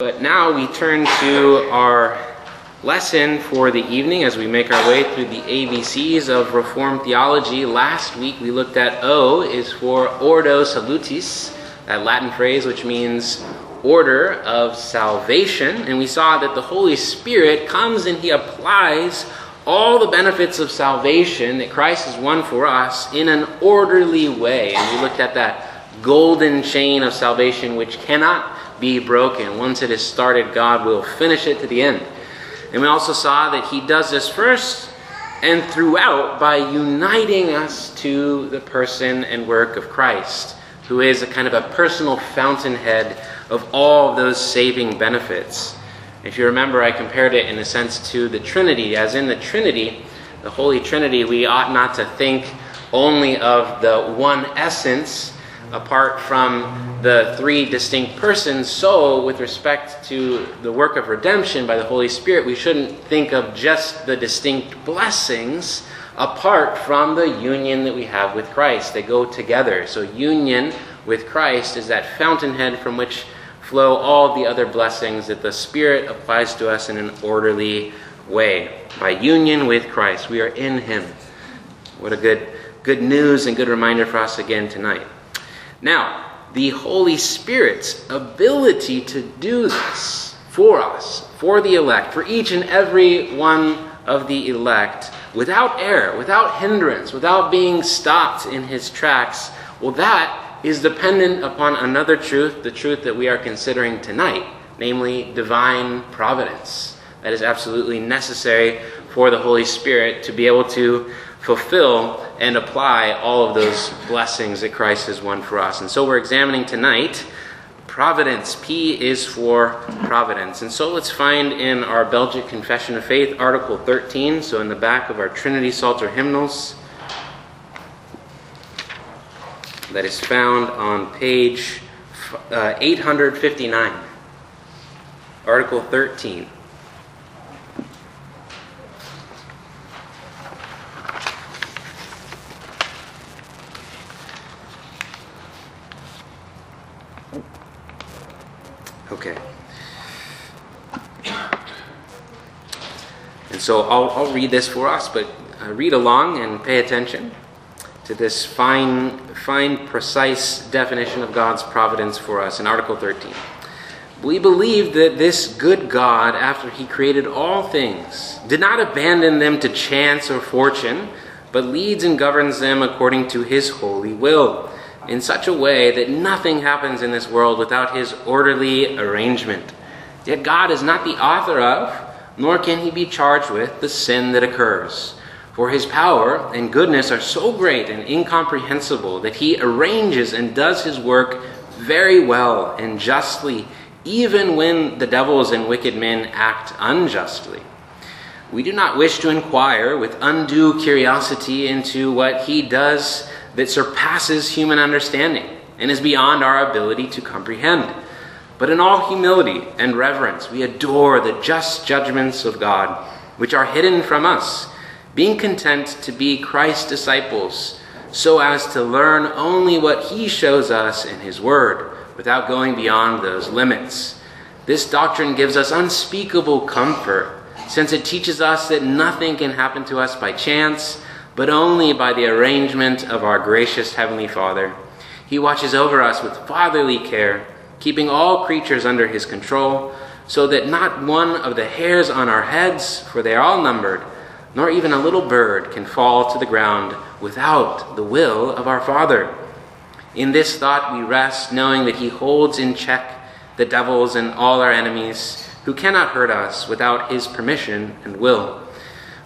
But now we turn to our lesson for the evening as we make our way through the ABCs of Reformed theology. Last week we looked at O is for Ordo Salutis, that Latin phrase which means order of salvation. And we saw that the Holy Spirit comes and He applies all the benefits of salvation that Christ has won for us in an orderly way. And we looked at that golden chain of salvation which cannot be broken. Once it is started, God will finish it to the end. And we also saw that He does this first and throughout by uniting us to the person and work of Christ, who is a kind of a personal fountainhead of all those saving benefits. If you remember, I compared it in a sense to the Trinity. As in the Trinity, the Holy Trinity, we ought not to think only of the one essence apart from the three distinct persons. So, with respect to the work of redemption by the Holy Spirit, we shouldn't think of just the distinct blessings apart from the union that we have with Christ. They go together. So, union with Christ is that fountainhead from which flow all the other blessings that the Spirit applies to us in an orderly way. By union with Christ, we are in Him. What a good, good news and good reminder for us again tonight. Now, the Holy Spirit's ability to do this for us, for the elect, for each and every one of the elect, without error, without hindrance, without being stopped in his tracks, well, that is dependent upon another truth, the truth that we are considering tonight, namely divine providence. That is absolutely necessary for the Holy Spirit to be able to fulfill and apply all of those blessings that Christ has won for us. And so we're examining tonight providence. P is for providence. And so let's find in our Belgic Confession of Faith, Article 13, so in the back of our Trinity Psalter hymnals, that is found on page uh, 859, Article 13. Okay. And so I'll, I'll read this for us, but uh, read along and pay attention to this fine, fine, precise definition of God's providence for us in Article 13. We believe that this good God, after he created all things, did not abandon them to chance or fortune, but leads and governs them according to his holy will in such a way that nothing happens in this world without his orderly arrangement. Yet God is not the author of, nor can he be charged with, the sin that occurs. For his power and goodness are so great and incomprehensible that he arranges and does his work very well and justly, even when the devils and wicked men act unjustly. We do not wish to inquire with undue curiosity into what he does that surpasses human understanding and is beyond our ability to comprehend. But in all humility and reverence, we adore the just judgments of God, which are hidden from us, being content to be Christ's disciples, so as to learn only what He shows us in His Word, without going beyond those limits. This doctrine gives us unspeakable comfort, since it teaches us that nothing can happen to us by chance but only by the arrangement of our gracious Heavenly Father. He watches over us with fatherly care, keeping all creatures under His control, so that not one of the hairs on our heads, for they are all numbered, nor even a little bird can fall to the ground without the will of our Father. In this thought we rest, knowing that He holds in check the devils and all our enemies, who cannot hurt us without His permission and will.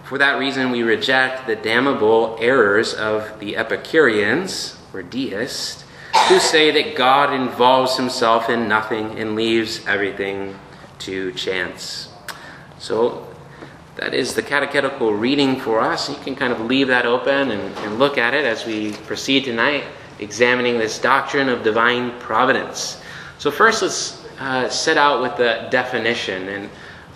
For that reason, we reject the damnable errors of the Epicureans, or deists, who say that God involves himself in nothing and leaves everything to chance. So, that is the catechetical reading for us. You can kind of leave that open and, and look at it as we proceed tonight, examining this doctrine of divine providence. So, first, let's uh, set out with the definition. And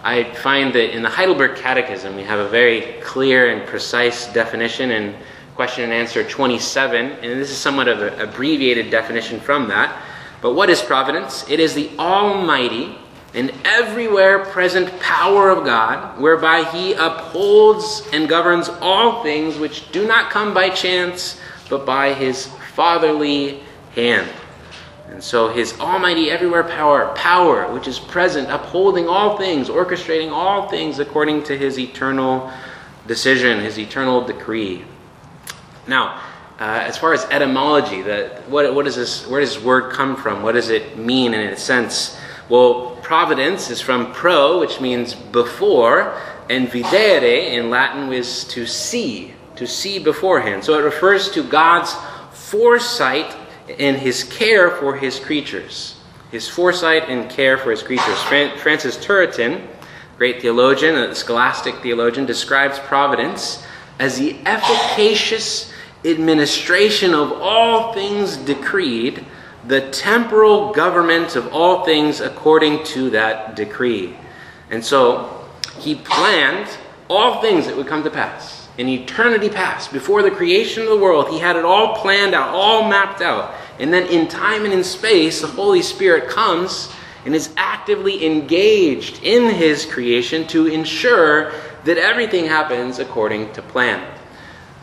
I find that in the Heidelberg Catechism, we have a very clear and precise definition in question and answer 27, and this is somewhat of an abbreviated definition from that. But what is providence? It is the almighty and everywhere present power of God, whereby he upholds and governs all things which do not come by chance, but by his fatherly hand. And so his almighty everywhere power, power which is present, upholding all things, orchestrating all things according to his eternal decision, his eternal decree. Now, uh, as far as etymology, the, what, what is this, where does this word come from? What does it mean in a sense? Well, providence is from pro, which means before, and videre in Latin is to see, to see beforehand. So it refers to God's foresight and his care for his creatures. His foresight and care for his creatures. Francis Turretin, great theologian, a scholastic theologian, describes providence as the efficacious administration of all things decreed the temporal government of all things according to that decree. And so he planned all things that would come to pass. In eternity past, before the creation of the world, he had it all planned out, all mapped out. And then in time and in space, the Holy Spirit comes and is actively engaged in his creation to ensure that everything happens according to plan.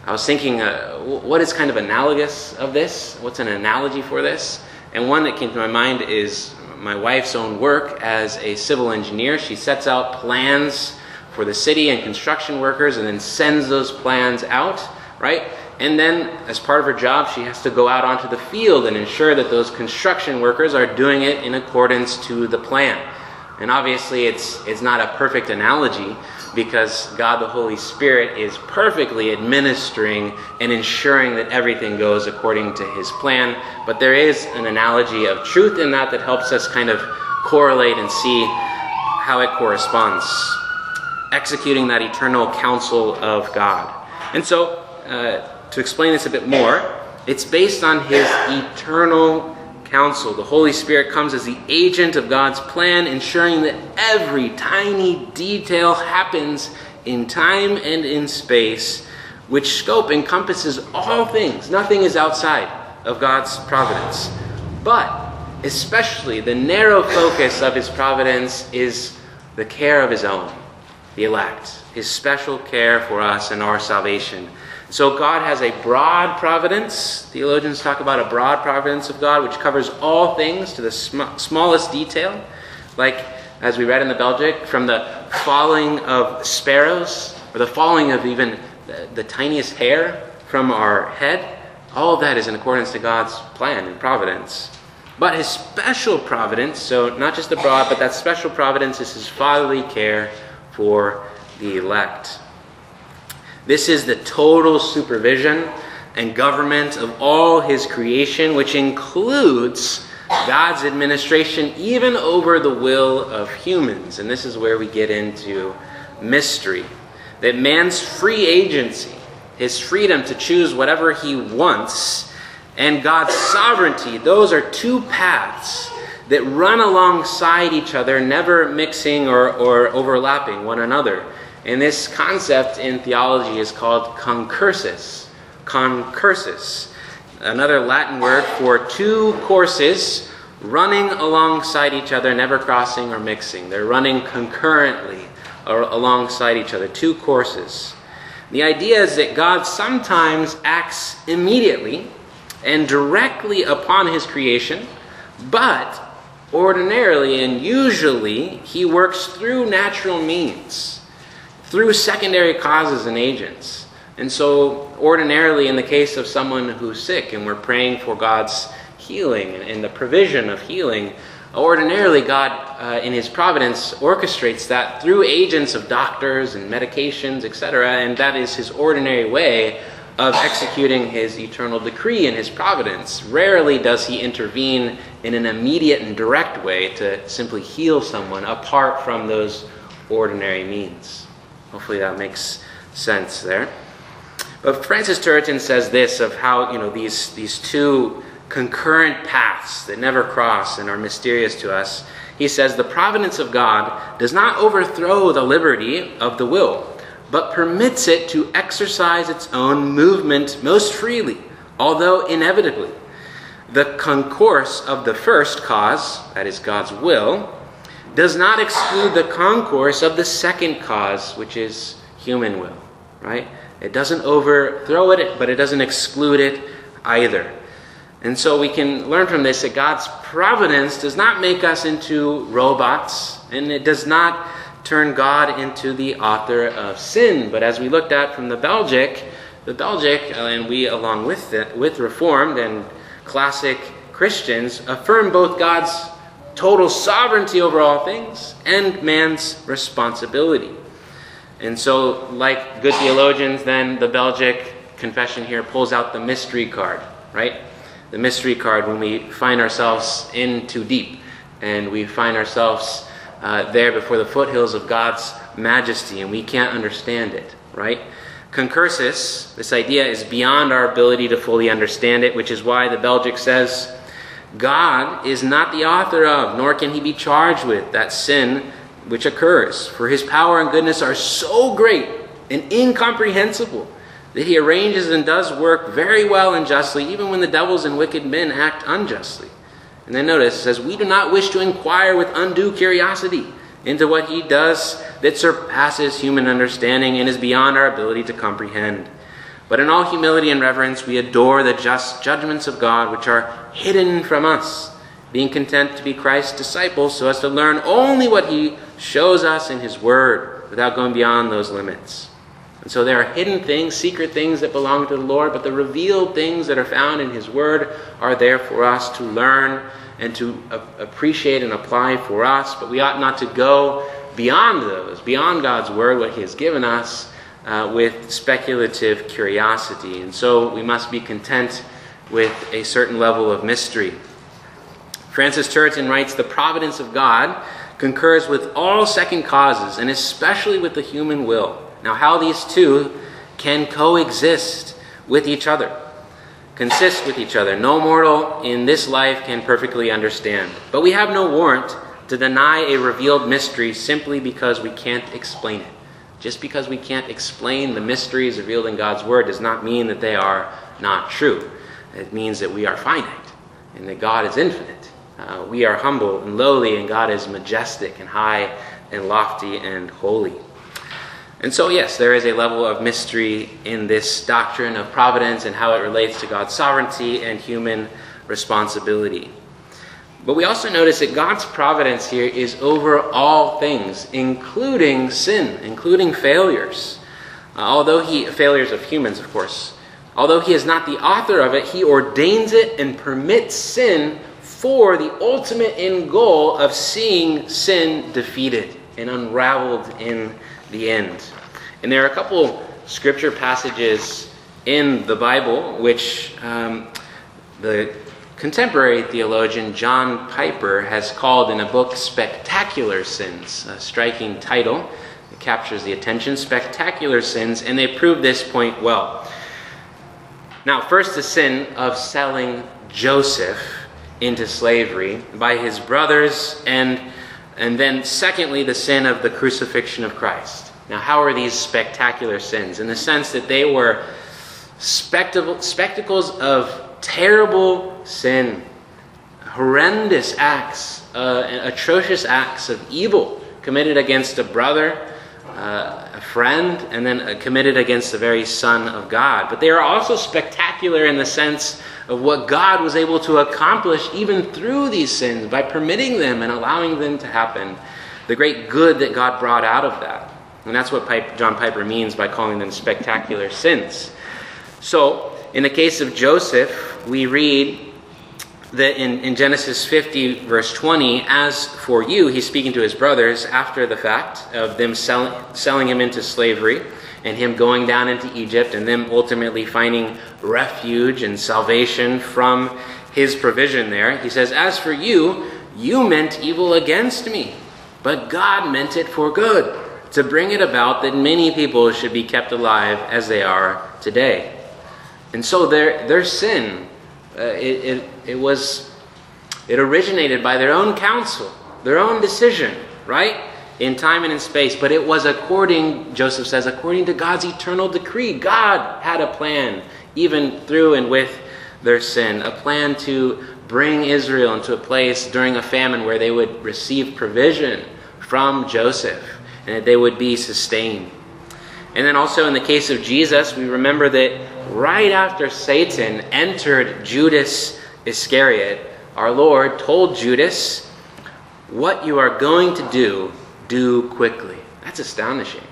I was thinking, uh, what is kind of analogous of this? What's an analogy for this? And one that came to my mind is my wife's own work as a civil engineer. She sets out plans for the city and construction workers and then sends those plans out, right? And then, as part of her job, she has to go out onto the field and ensure that those construction workers are doing it in accordance to the plan. And obviously, it's, it's not a perfect analogy, because God the Holy Spirit is perfectly administering and ensuring that everything goes according to His plan. But there is an analogy of truth in that that helps us kind of correlate and see how it corresponds. Executing that eternal counsel of God. And so, uh, to explain this a bit more, it's based on His eternal counsel. The Holy Spirit comes as the agent of God's plan, ensuring that every tiny detail happens in time and in space, which scope encompasses all things. Nothing is outside of God's providence. But especially the narrow focus of his providence is the care of his own, the elect, his special care for us and our salvation. So God has a broad providence. Theologians talk about a broad providence of God, which covers all things to the sm- smallest detail. Like, as we read in the Belgic, from the falling of sparrows, or the falling of even the, the tiniest hair from our head, all of that is in accordance to God's plan and providence. But his special providence, so not just the broad, but that special providence is his fatherly care for the elect. This is the total supervision and government of all his creation, which includes God's administration even over the will of humans. And this is where we get into mystery. That man's free agency, his freedom to choose whatever he wants, and God's sovereignty, those are two paths that run alongside each other, never mixing or, or overlapping one another. And this concept in theology is called concursus. Concursus. Another Latin word for two courses running alongside each other, never crossing or mixing. They're running concurrently or alongside each other. Two courses. The idea is that God sometimes acts immediately and directly upon his creation, but ordinarily and usually he works through natural means through secondary causes and agents. And so, ordinarily, in the case of someone who's sick and we're praying for God's healing and the provision of healing, ordinarily, God, uh, in His providence, orchestrates that through agents of doctors and medications, etc., and that is His ordinary way of executing His eternal decree in His providence. Rarely does He intervene in an immediate and direct way to simply heal someone apart from those ordinary means. Hopefully that makes sense there. But Francis Turretin says this of how you know these these two concurrent paths that never cross and are mysterious to us. He says the providence of God does not overthrow the liberty of the will, but permits it to exercise its own movement most freely, although inevitably. The concourse of the first cause, that is God's will, does not exclude the concourse of the second cause, which is human will, right? It doesn't overthrow it, but it doesn't exclude it either. And so we can learn from this that God's providence does not make us into robots, and it does not turn God into the author of sin. But as we looked at from the Belgic, the Belgic, and we along with it, with Reformed and classic Christians, affirm both God's total sovereignty over all things and man's responsibility. And so, like good theologians, then the Belgic confession here pulls out the mystery card, right? The mystery card when we find ourselves in too deep and we find ourselves uh, there before the foothills of God's majesty and we can't understand it, right? Concursus, this idea is beyond our ability to fully understand it, which is why the Belgic says, God is not the author of, nor can he be charged with that sin which occurs. For his power and goodness are so great and incomprehensible that he arranges and does work very well and justly, even when the devils and wicked men act unjustly. And then notice, it says, We do not wish to inquire with undue curiosity into what he does that surpasses human understanding and is beyond our ability to comprehend. But in all humility and reverence, we adore the just judgments of God which are hidden from us, being content to be Christ's disciples so as to learn only what he shows us in his word without going beyond those limits. And so there are hidden things, secret things that belong to the Lord, but the revealed things that are found in His Word are there for us to learn and to appreciate and apply for us. But we ought not to go beyond those, beyond God's Word, what He has given us, uh, with speculative curiosity. And so we must be content with a certain level of mystery. Francis Turretin writes The providence of God concurs with all second causes, and especially with the human will. Now, how these two can coexist with each other, consist with each other, no mortal in this life can perfectly understand. But we have no warrant to deny a revealed mystery simply because we can't explain it. Just because we can't explain the mysteries revealed in God's Word does not mean that they are not true. It means that we are finite and that God is infinite. Uh, we are humble and lowly, and God is majestic and high and lofty and holy. And so, yes, there is a level of mystery in this doctrine of providence and how it relates to God's sovereignty and human responsibility. But we also notice that God's providence here is over all things, including sin, including failures. Uh, although he, failures of humans, of course, although he is not the author of it, he ordains it and permits sin for the ultimate end goal of seeing sin defeated and unraveled in the end. And there are a couple scripture passages in the Bible which um, the contemporary theologian John Piper has called in a book Spectacular Sins, a striking title. It captures the attention, Spectacular Sins, and they prove this point well. Now, first, the sin of selling Joseph into slavery by his brothers and and then, secondly, the sin of the crucifixion of Christ. Now, how are these spectacular sins? In the sense that they were spectacles of terrible sin, horrendous acts, uh, atrocious acts of evil committed against a brother, uh, a friend, and then uh, committed against the very Son of God. But they are also spectacular in the sense of what God was able to accomplish even through these sins by permitting them and allowing them to happen. The great good that God brought out of that. And that's what John Piper means by calling them spectacular sins. So, in the case of Joseph, we read that in, in Genesis 50, verse 20, as for you, he's speaking to his brothers after the fact of them sell, selling him into slavery and him going down into Egypt and them ultimately finding refuge and salvation from his provision there. He says, As for you, you meant evil against me, but God meant it for good, to bring it about that many people should be kept alive as they are today. And so their, their sin, uh, it, it, it was, it originated by their own counsel, their own decision, right? in time and in space, but it was according, Joseph says, according to God's eternal decree. God had a plan, even through and with their sin, a plan to bring Israel into a place during a famine where they would receive provision from Joseph and that they would be sustained. And then also in the case of Jesus, we remember that right after Satan entered Judas Iscariot, our Lord told Judas, What you are going to do, do quickly. That's astonishing.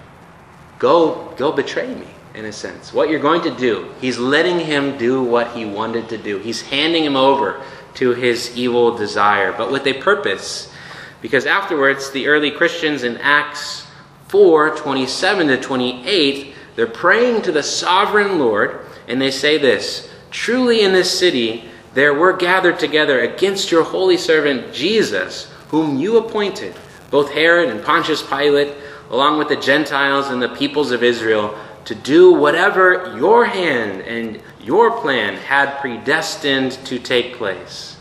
Go, go betray me, in a sense. What you're going to do, he's letting him do what he wanted to do. He's handing him over to his evil desire, but with a purpose. Because afterwards, the early Christians in Acts 4 27 to 28, they're praying to the sovereign Lord, and they say this Truly in this city there were gathered together against your holy servant Jesus, whom you appointed, both Herod and Pontius Pilate, along with the Gentiles and the peoples of Israel, to do whatever your hand and your plan had predestined to take place.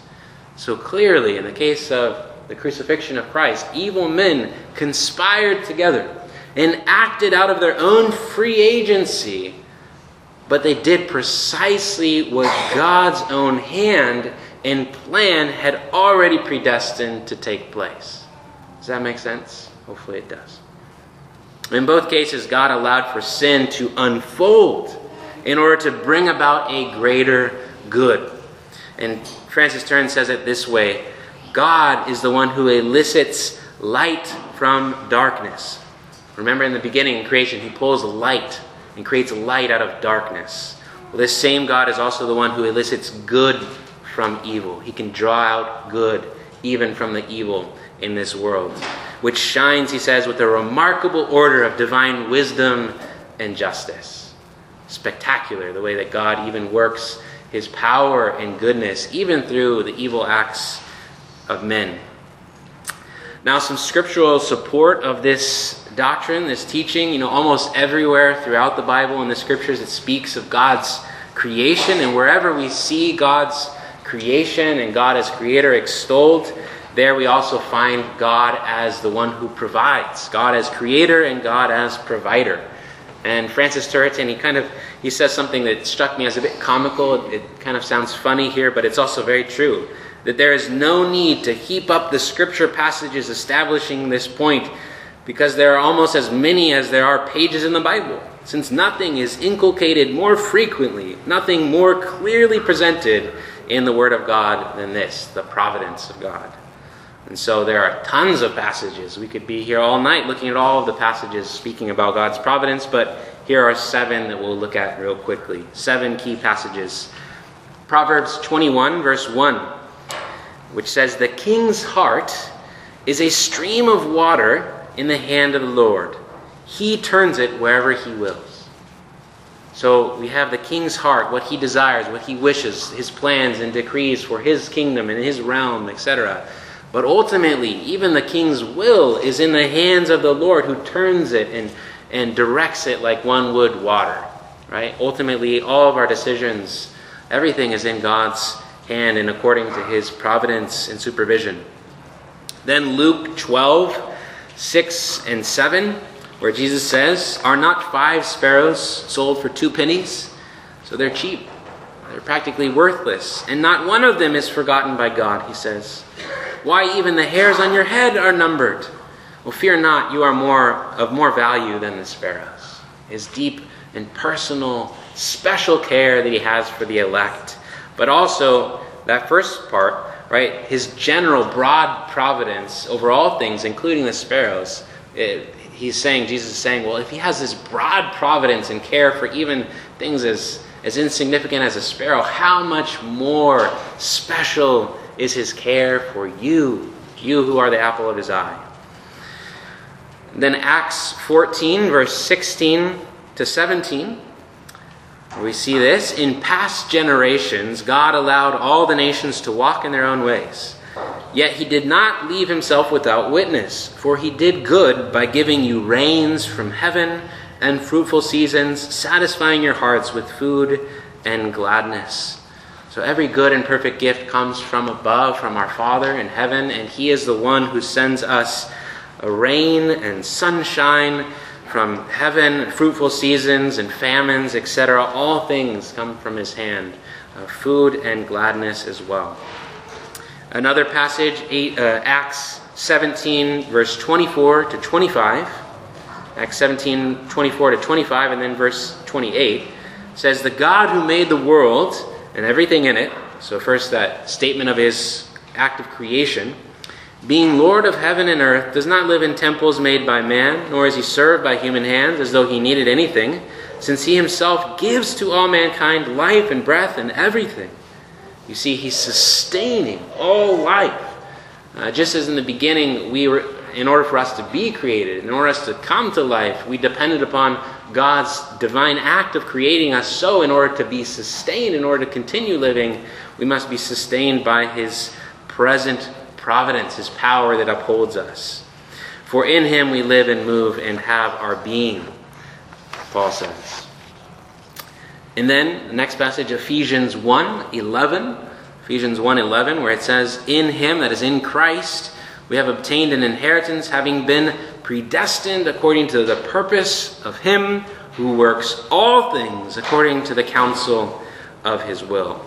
So clearly, in the case of the crucifixion of Christ, evil men conspired together and acted out of their own free agency, but they did precisely what God's own hand and plan had already predestined to take place. Does that make sense? Hopefully it does. In both cases, God allowed for sin to unfold in order to bring about a greater good. And Francis Turretin says it this way God is the one who elicits light from darkness. Remember in the beginning in creation, he pulls light and creates light out of darkness. Well, this same God is also the one who elicits good from evil. He can draw out good even from the evil in this world, which shines, he says, with a remarkable order of divine wisdom and justice. Spectacular the way that God even works his power and goodness, even through the evil acts of men. Now, some scriptural support of this doctrine, this teaching, you know, almost everywhere throughout the Bible and the scriptures, it speaks of God's creation, and wherever we see God's creation and God as creator extolled, there we also find God as the one who provides, God as creator and God as provider. And Francis Turretin, he kind of he says something that struck me as a bit comical. It kind of sounds funny here, but it's also very true. That there is no need to heap up the scripture passages establishing this point because there are almost as many as there are pages in the Bible. Since nothing is inculcated more frequently, nothing more clearly presented in the Word of God than this the providence of God. And so there are tons of passages. We could be here all night looking at all of the passages speaking about God's providence, but here are seven that we'll look at real quickly. Seven key passages. Proverbs 21, verse 1, which says, The king's heart is a stream of water in the hand of the Lord. He turns it wherever he wills. So we have the king's heart, what he desires, what he wishes, his plans and decrees for his kingdom and his realm, etc. But ultimately, even the king's will is in the hands of the Lord who turns it and, and directs it like one would water. Right? Ultimately, all of our decisions, everything is in God's hand and according to his providence and supervision. Then Luke 12 6 and 7, where Jesus says, Are not five sparrows sold for two pennies? So they're cheap. They're practically worthless. And not one of them is forgotten by God, he says. Why, even the hairs on your head are numbered. Well, fear not, you are more of more value than the sparrows. His deep and personal, special care that he has for the elect. But also, that first part, right? His general, broad providence over all things, including the sparrows. It, he's saying, Jesus is saying, well, if he has this broad providence and care for even things as, as insignificant as a sparrow, how much more special is his care for you, you who are the apple of his eye? Then Acts 14, verse 16 to 17. We see this. In past generations, God allowed all the nations to walk in their own ways. Yet he did not leave himself without witness, for he did good by giving you rains from heaven and fruitful seasons, satisfying your hearts with food and gladness. So every good and perfect gift comes from above, from our Father in heaven, and he is the one who sends us rain and sunshine from heaven, fruitful seasons and famines, etc. All things come from his hand, uh, food and gladness as well. Another passage, eight, uh, Acts 17, verse 24 to 25. Acts 17, 24 to 25, and then verse 28 says, The God who made the world and everything in it, so first that statement of his act of creation, being Lord of heaven and earth, does not live in temples made by man, nor is he served by human hands as though he needed anything, since he himself gives to all mankind life and breath and everything. You see, he's sustaining all life. Uh, just as in the beginning, we were, in order for us to be created, in order for us to come to life, we depended upon God's divine act of creating us. So, in order to be sustained, in order to continue living, we must be sustained by his present providence, his power that upholds us. For in him we live and move and have our being, Paul says. And then the next passage, Ephesians 1 11. Ephesians 1 11, where it says, In him, that is in Christ, we have obtained an inheritance, having been predestined according to the purpose of him who works all things according to the counsel of his will.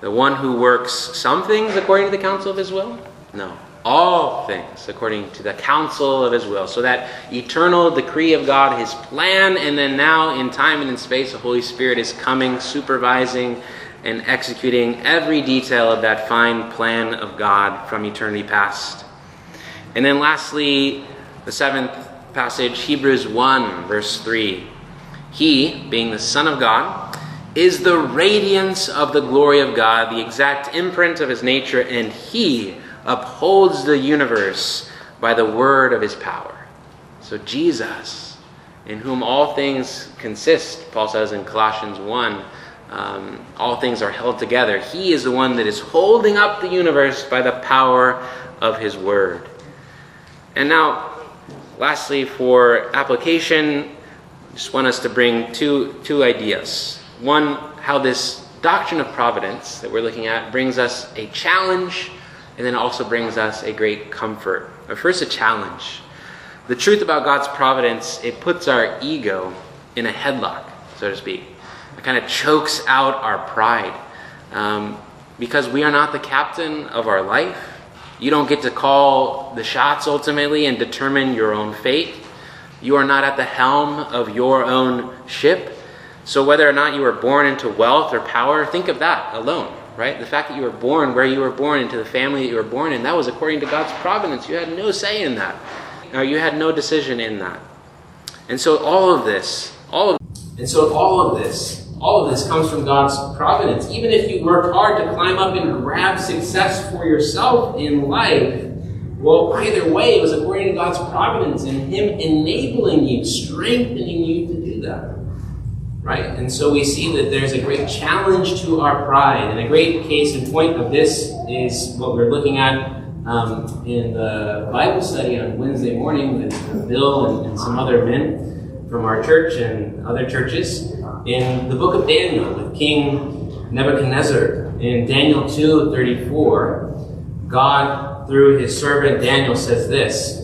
The one who works some things according to the counsel of his will? No. All things according to the counsel of his will. So that eternal decree of God, his plan, and then now in time and in space, the Holy Spirit is coming, supervising, and executing every detail of that fine plan of God from eternity past. And then lastly, the seventh passage, Hebrews 1, verse 3. He, being the Son of God, is the radiance of the glory of God, the exact imprint of his nature, and he upholds the universe by the word of his power. So, Jesus, in whom all things consist, Paul says in Colossians 1, um, all things are held together. He is the one that is holding up the universe by the power of his word. And now, lastly, for application, I just want us to bring two, two ideas. One, how this doctrine of providence that we're looking at brings us a challenge and then also brings us a great comfort. But first, a challenge. The truth about God's providence, it puts our ego in a headlock, so to speak. It kind of chokes out our pride. Um, because we are not the captain of our life. You don't get to call the shots ultimately and determine your own fate. You are not at the helm of your own ship. So, whether or not you were born into wealth or power, think of that alone, right? The fact that you were born where you were born, into the family that you were born in, that was according to God's providence. You had no say in that, or you had no decision in that. And so, all of this, all of and so all of this, all of this comes from God's providence. Even if you worked hard to climb up and grab success for yourself in life, well, either way, it was according to God's providence and Him enabling you, strengthening you to do that right? And so we see that there's a great challenge to our pride. And a great case in point of this is what we're looking at um, in the Bible study on Wednesday morning with Bill and, and, some other men from our church and other churches in the book of Daniel with King Nebuchadnezzar. In Daniel 2 34, God, through his servant Daniel, says this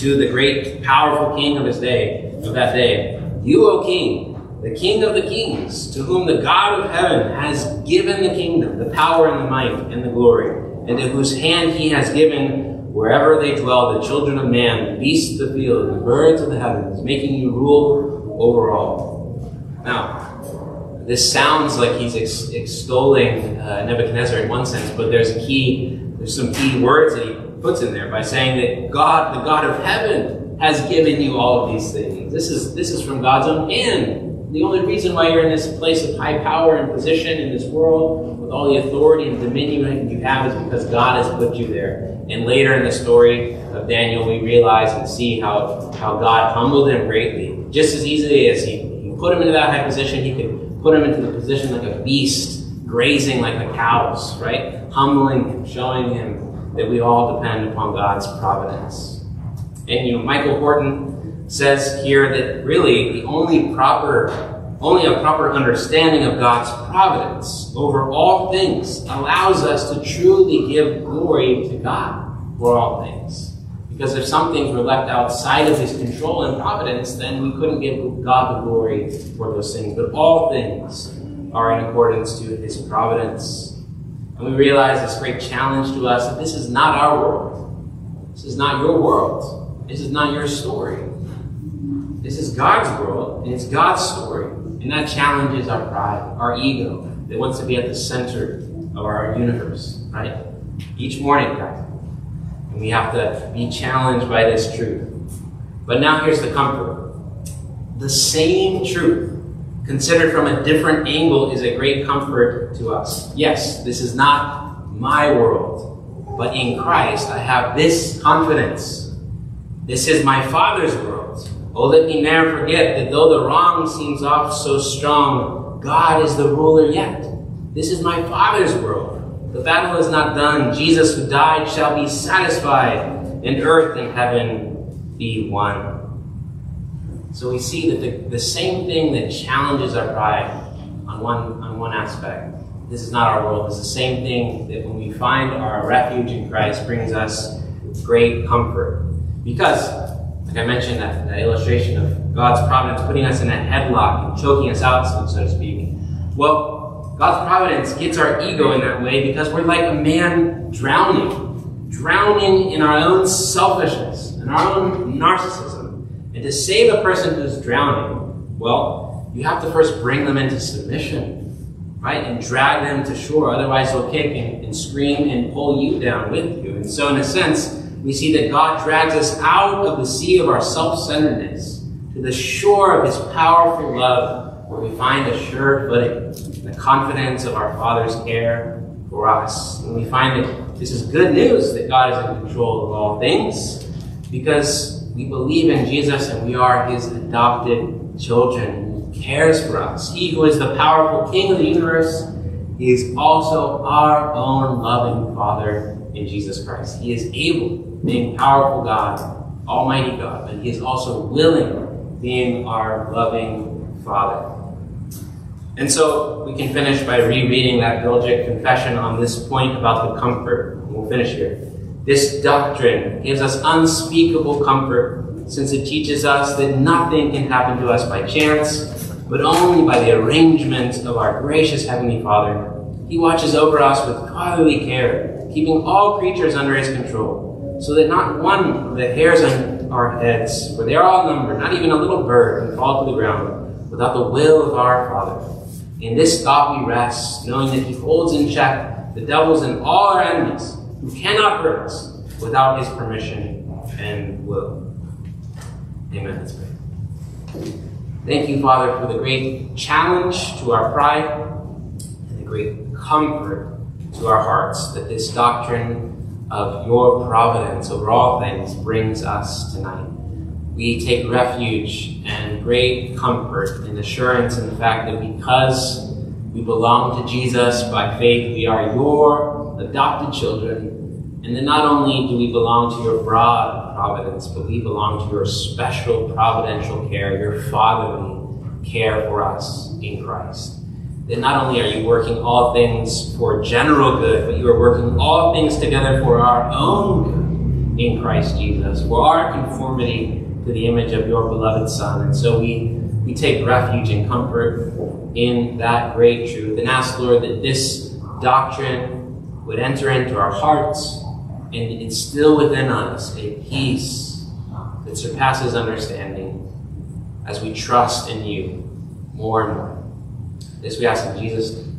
to the great, powerful king of his day, of that day You, O king, the King of the kings, to whom the God of heaven has given the kingdom, the power and the might and the glory, and to whose hand he has given wherever they dwell the children of man, the beasts of the field, and the birds of the heavens, making you rule over all. Now, this sounds like he's ex- extolling uh, Nebuchadnezzar in one sense, but there's a key, there's some key words that he puts in there by saying that God, the God of heaven, has given you all of these things. This is this is from God's own hand the only reason why you're in this place of high power and position in this world with all the authority and dominion you have is because God has put you there. And later in the story of Daniel, we realize and see how, how God humbled him greatly. Just as easily as he, he put him into that high position, he could put him into the position like a beast, grazing like the cows, right? Humbling him, showing him that we all depend upon God's providence. And you know, Michael Horton says here that really the only proper, only a proper understanding of God's providence over all things allows us to truly give glory to God for all things. Because if some things were left outside of his control and providence, then we couldn't give God the glory for those things. But all things are in accordance to his providence. And we realize this great challenge to us that this is not our world. This is not your world. This is not your story. This is God's world, and it's God's story. And that challenges our pride, our ego, that wants to be at the center of our universe, right? Each morning, guys. And we have to be challenged by this truth. But now here's the comfort. The same truth, considered from a different angle, is a great comfort to us. Yes, this is not my world, but in Christ I have this confidence. This is my Father's world. Oh, let me never forget that though the wrong seems oft so strong, God is the ruler yet. This is my Father's world. The battle is not done. Jesus who died shall be satisfied, and earth and heaven be one. So we see that the, the same thing that challenges our pride on one, on one aspect. This is not our world. It's the same thing that when we find our refuge in Christ brings us great comfort. Because like I mentioned, that, that illustration of God's providence putting us in a headlock and choking us out, so, so to speak. Well, God's providence gets our ego in that way because we're like a man drowning, drowning in our own selfishness and our own narcissism. And to save a person who's drowning, well, you have to first bring them into submission, right? And drag them to shore. Otherwise, they'll kick and, and scream and pull you down with you. And so, in a sense, we see that God drags us out of the sea of our self centeredness to the shore of His powerful love, where we find a sure footing, the confidence of our Father's care for us. And we find that this is good news that God is in control of all things because we believe in Jesus and we are His adopted children. He cares for us. He who is the powerful King of the universe, is also our own loving Father in Jesus Christ. He is able being powerful God, Almighty God, but He is also willing, being our loving Father. And so we can finish by rereading that Belgic confession on this point about the comfort. We'll finish here. This doctrine gives us unspeakable comfort since it teaches us that nothing can happen to us by chance, but only by the arrangement of our gracious Heavenly Father. He watches over us with fatherly care, keeping all creatures under His control so that not one of the hairs on our heads, for they are all numbered, not even a little bird can fall to the ground without the will of our Father. In this thought we rest, knowing that He holds in check the devils and all our enemies who cannot hurt us without His permission and will. Amen. Let's pray. Thank you, Father, for the great challenge to our pride and the great comfort to our hearts that this doctrine of your providence over all things brings us tonight. We take refuge and great comfort and assurance in the fact that because we belong to Jesus by faith, we are your adopted children. And that not only do we belong to your broad providence, but we belong to your special providential care, your fatherly care for us in Christ that not only are you working all things for general good, but you are working all things together for our own good in Christ Jesus, for our conformity to the image of your beloved Son. And so we, we take refuge and comfort in that great truth and ask, Lord, that this doctrine would enter into our hearts and instill within us a peace that surpasses understanding as we trust in you more and more. This we ask in Jesus' name.